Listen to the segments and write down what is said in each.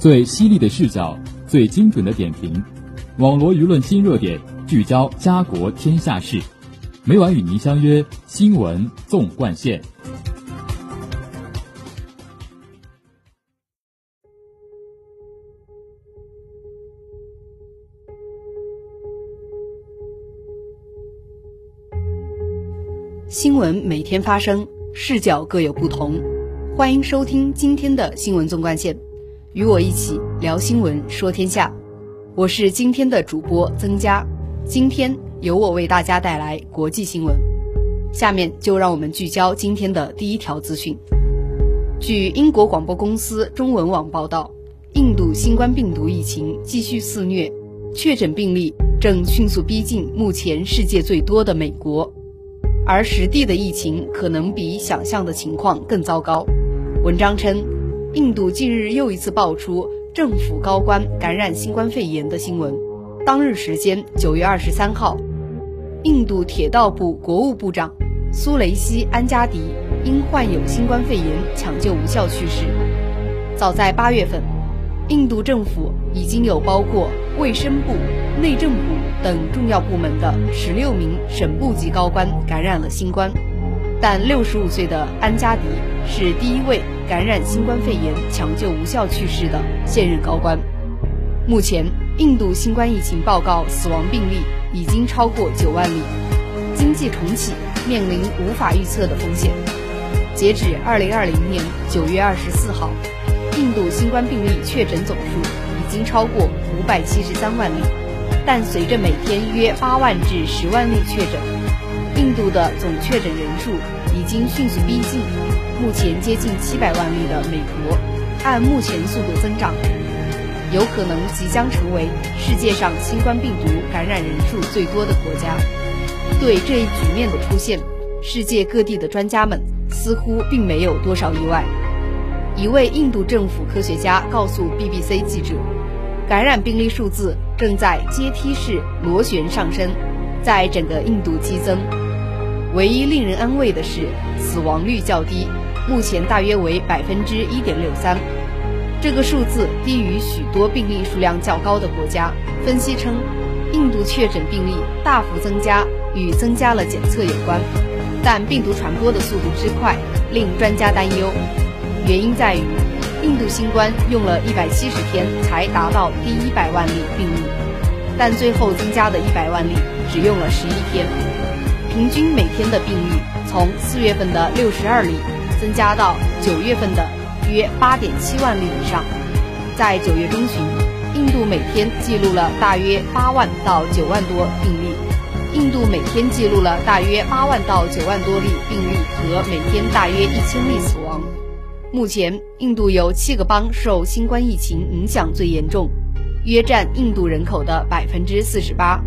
最犀利的视角，最精准的点评，网罗舆论新热点，聚焦家国天下事。每晚与您相约新闻纵贯线。新闻每天发生，视角各有不同。欢迎收听今天的新闻纵贯线，与我一起聊新闻说天下。我是今天的主播曾佳，今天由我为大家带来国际新闻。下面就让我们聚焦今天的第一条资讯。据英国广播公司中文网报道，印度新冠病毒疫情继续肆虐，确诊病例正迅速逼近目前世界最多的美国。而实地的疫情可能比想象的情况更糟糕。文章称，印度近日又一次爆出政府高官感染新冠肺炎的新闻。当日时间九月二十三号，印度铁道部国务部长苏雷西安加迪因患有新冠肺炎抢救无效去世。早在八月份，印度政府已经有包括卫生部、内政部。等重要部门的十六名省部级高官感染了新冠，但六十五岁的安加迪是第一位感染新冠肺炎抢救无效去世的现任高官。目前，印度新冠疫情报告死亡病例已经超过九万例，经济重启面临无法预测的风险。截止二零二零年九月二十四号，印度新冠病例确诊总数已经超过五百七十三万例。但随着每天约八万至十万例确诊，印度的总确诊人数已经迅速逼近目前接近七百万例的美国。按目前速度增长，有可能即将成为世界上新冠病毒感染人数最多的国家。对这一局面的出现，世界各地的专家们似乎并没有多少意外。一位印度政府科学家告诉 BBC 记者。感染病例数字正在阶梯式螺旋上升，在整个印度激增。唯一令人安慰的是，死亡率较低，目前大约为百分之一点六三。这个数字低于许多病例数量较高的国家。分析称，印度确诊病例大幅增加与增加了检测有关，但病毒传播的速度之快令专家担忧。原因在于。印度新冠用了一百七十天才达到第一百万例病例，但最后增加的一百万例只用了十一天，平均每天的病例从四月份的六十二例增加到九月份的约八点七万例以上。在九月中旬，印度每天记录了大约八万到九万多病例，印度每天记录了大约八万到九万多例病例和每天大约一千例死亡。目前，印度有七个邦受新冠疫情影响最严重，约占印度人口的百分之四十八。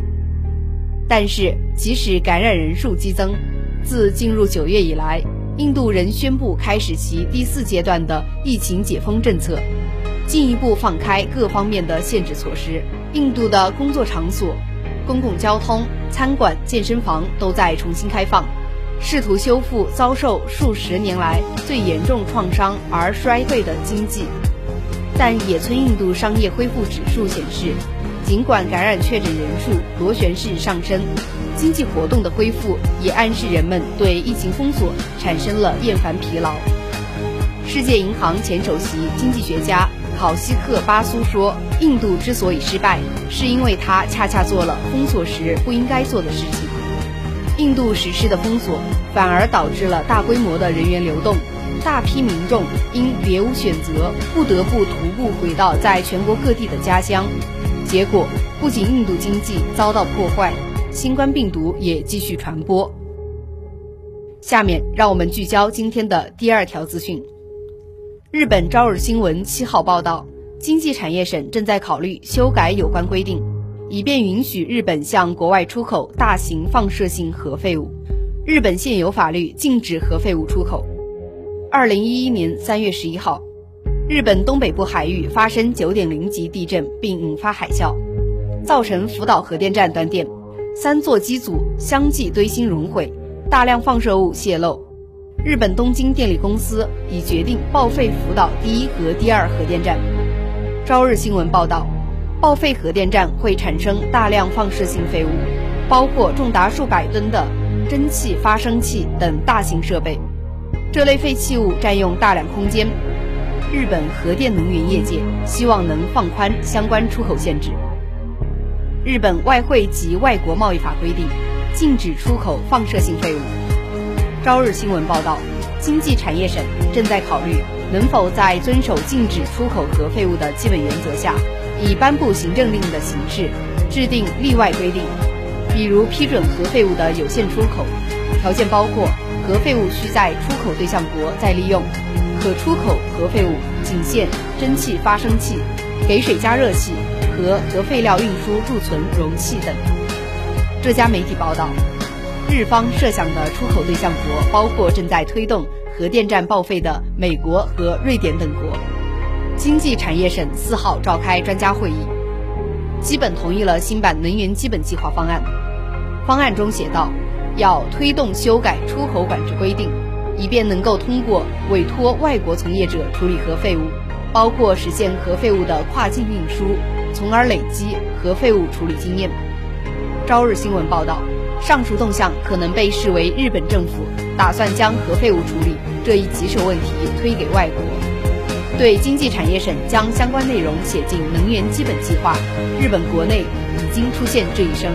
但是，即使感染人数激增，自进入九月以来，印度仍宣布开始其第四阶段的疫情解封政策，进一步放开各方面的限制措施。印度的工作场所、公共交通、餐馆、健身房都在重新开放。试图修复遭受数十年来最严重创伤而衰退的经济，但野村印度商业恢复指数显示，尽管感染确诊人数螺旋式上升，经济活动的恢复也暗示人们对疫情封锁产生了厌烦疲劳。世界银行前首席经济学家考西克巴苏说：“印度之所以失败，是因为他恰恰做了封锁时不应该做的事情。”印度实施的封锁反而导致了大规模的人员流动，大批民众因别无选择，不得不徒步回到在全国各地的家乡。结果，不仅印度经济遭到破坏，新冠病毒也继续传播。下面让我们聚焦今天的第二条资讯。日本朝日新闻七号报道，经济产业省正在考虑修改有关规定。以便允许日本向国外出口大型放射性核废物，日本现有法律禁止核废物出口。二零一一年三月十一号，日本东北部海域发生九点零级地震，并引发海啸，造成福岛核电站断电，三座机组相继堆芯熔毁，大量放射物泄漏。日本东京电力公司已决定报废福岛第一和第二核电站。朝日新闻报道，报废核电站会产生大量放射性废物，包括重达数百吨的蒸汽发生器等大型设备。这类废弃物占用大量空间。日本核电能源业界希望能放宽相关出口限制。日本外汇及外国贸易法规定，禁止出口放射性废物。朝日新闻报道，经济产业省正在考虑能否在遵守禁止出口核废物的基本原则下，以颁布行政令的形式制定例外规定，比如批准核废物的有限出口，条件包括核废物需在出口对象国再利用，可出口核废物仅限蒸汽发生器、给水加热器。和核废料运输贮存容器等。这家媒体报道，日方设想的出口对象国包括正在推动核电站报废的美国和瑞典等国。经济产业省四号召开专家会议，基本同意了新版能源基本计划方案。方案中写道，要推动修改出口管制规定，以便能够通过委托外国从业者处理核废物，包括实现核废物的跨境运输。从而累积核废物处理经验。朝日新闻报道，上述动向可能被视为日本政府打算将核废物处理这一棘手问题推给外国。对经济产业省将相关内容写进能源基本计划，日本国内已经出现这一声。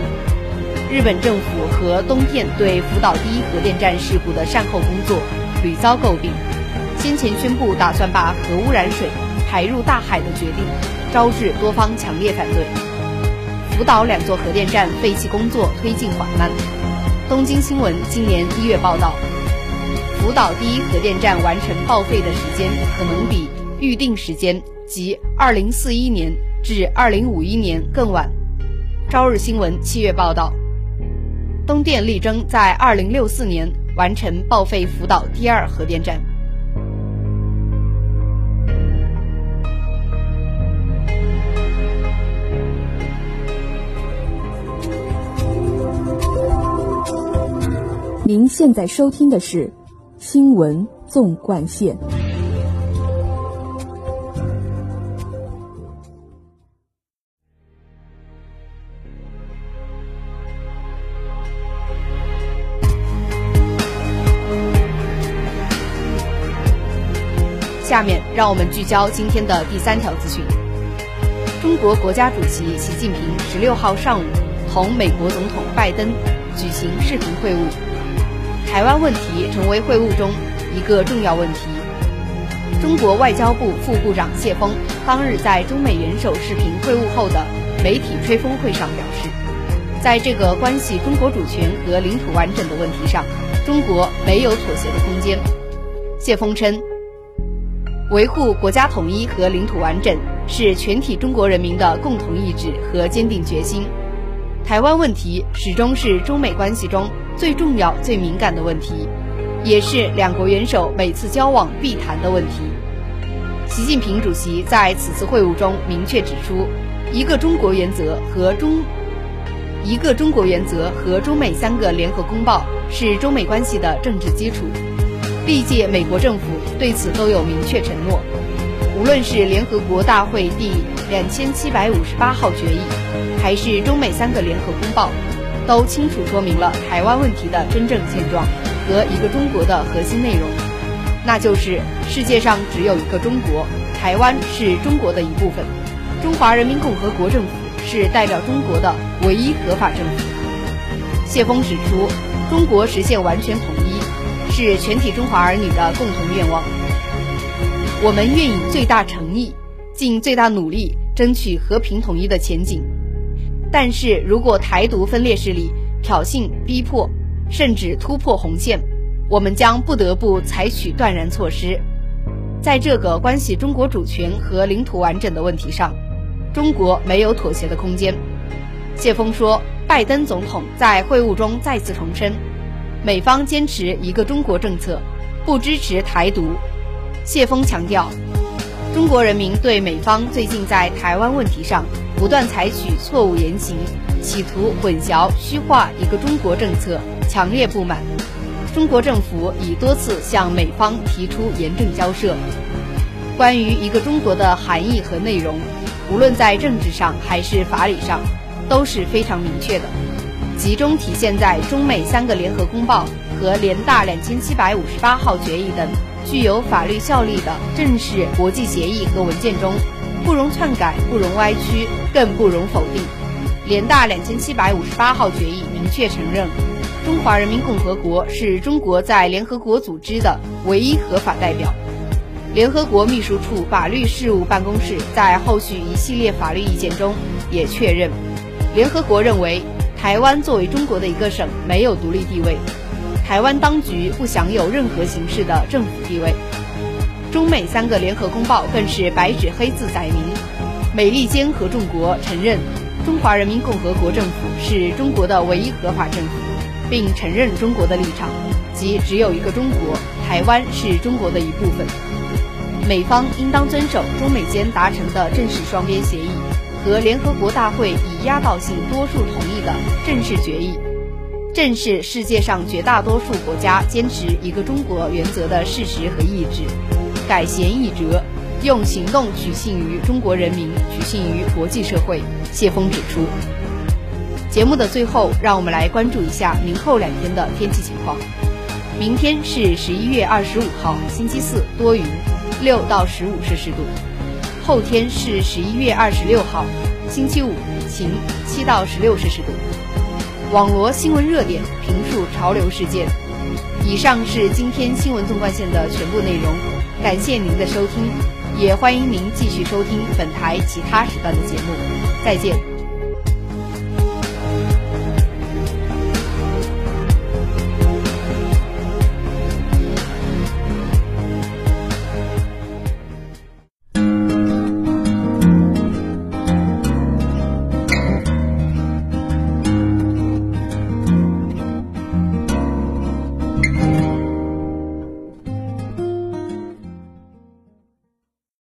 日本政府和东电对福岛第一核电站事故的善后工作屡遭诟病，先前宣布打算把核污染水排入大海的决定。招致多方强烈反对。福岛两座核电站废弃工作推进缓慢。东京新闻今年一月报道，福岛第一核电站完成报废的时间可能比预定时间即2041年至2051年更晚。朝日新闻七月报道，东电力争在2064年完成报废福岛第二核电站。您现在收听的是《新闻纵贯线》。下面让我们聚焦今天的第三条资讯：中国国家主席习近平十六号上午同美国总统拜登举行视频会晤。台湾问题成为会晤中一个重要问题。中国外交部副部长谢锋当日在中美元首视频会晤后的媒体吹风会上表示，在这个关系中国主权和领土完整的问题上，中国没有妥协的空间。谢锋称，维护国家统一和领土完整是全体中国人民的共同意志和坚定决心。台湾问题始终是中美关系中。最重要、最敏感的问题，也是两国元首每次交往必谈的问题。习近平主席在此次会晤中明确指出，一个中国原则和中一个中国原则和中美三个联合公报是中美关系的政治基础。历届美国政府对此都有明确承诺，无论是联合国大会第两千七百五十八号决议，还是中美三个联合公报。都清楚说明了台湾问题的真正现状和一个中国的核心内容，那就是世界上只有一个中国，台湾是中国的一部分，中华人民共和国政府是代表中国的唯一合法政府。谢峰指出，中国实现完全统一是全体中华儿女的共同愿望，我们愿以最大诚意，尽最大努力争取和平统一的前景。但是如果台独分裂势力挑衅、逼迫，甚至突破红线，我们将不得不采取断然措施。在这个关系中国主权和领土完整的问题上，中国没有妥协的空间。谢峰说，拜登总统在会晤中再次重申，美方坚持一个中国政策，不支持台独。谢峰强调，中国人民对美方最近在台湾问题上。不断采取错误言行，企图混淆、虚化一个中国政策，强烈不满。中国政府已多次向美方提出严正交涉。关于一个中国的含义和内容，无论在政治上还是法理上，都是非常明确的，集中体现在中美三个联合公报和联大两千七百五十八号决议等具有法律效力的正式国际协议和文件中，不容篡改，不容歪曲，更不容否定。联大两千七百五十八号决议明确承认，中华人民共和国是中国在联合国组织的唯一合法代表。联合国秘书处法律事务办公室在后续一系列法律意见中也确认，联合国认为台湾作为中国的一个省没有独立地位，台湾当局不享有任何形式的政府地位。中美三个联合公报更是白纸黑字载明，美利坚合众国承认。中华人民共和国政府是中国的唯一合法政府，并承认中国的立场，即只有一个中国，台湾是中国的一部分。美方应当遵守中美间达成的正式双边协议和联合国大会以压倒性多数同意的正式决议，正是世界上绝大多数国家坚持一个中国原则的事实和意志，改弦易辙。用行动取信于中国人民，取信于国际社会。谢峰指出，节目的最后，让我们来关注一下明后两天的天气情况。明天是十一月二十五号，星期四，多云，六到十五摄氏度。后天是十一月二十六号，星期五，晴，七到十六摄氏度。网罗新闻热点，评述潮流事件。以上是今天新闻纵贯线的全部内容，感谢您的收听。也欢迎您继续收听本台其他时段的节目，再见。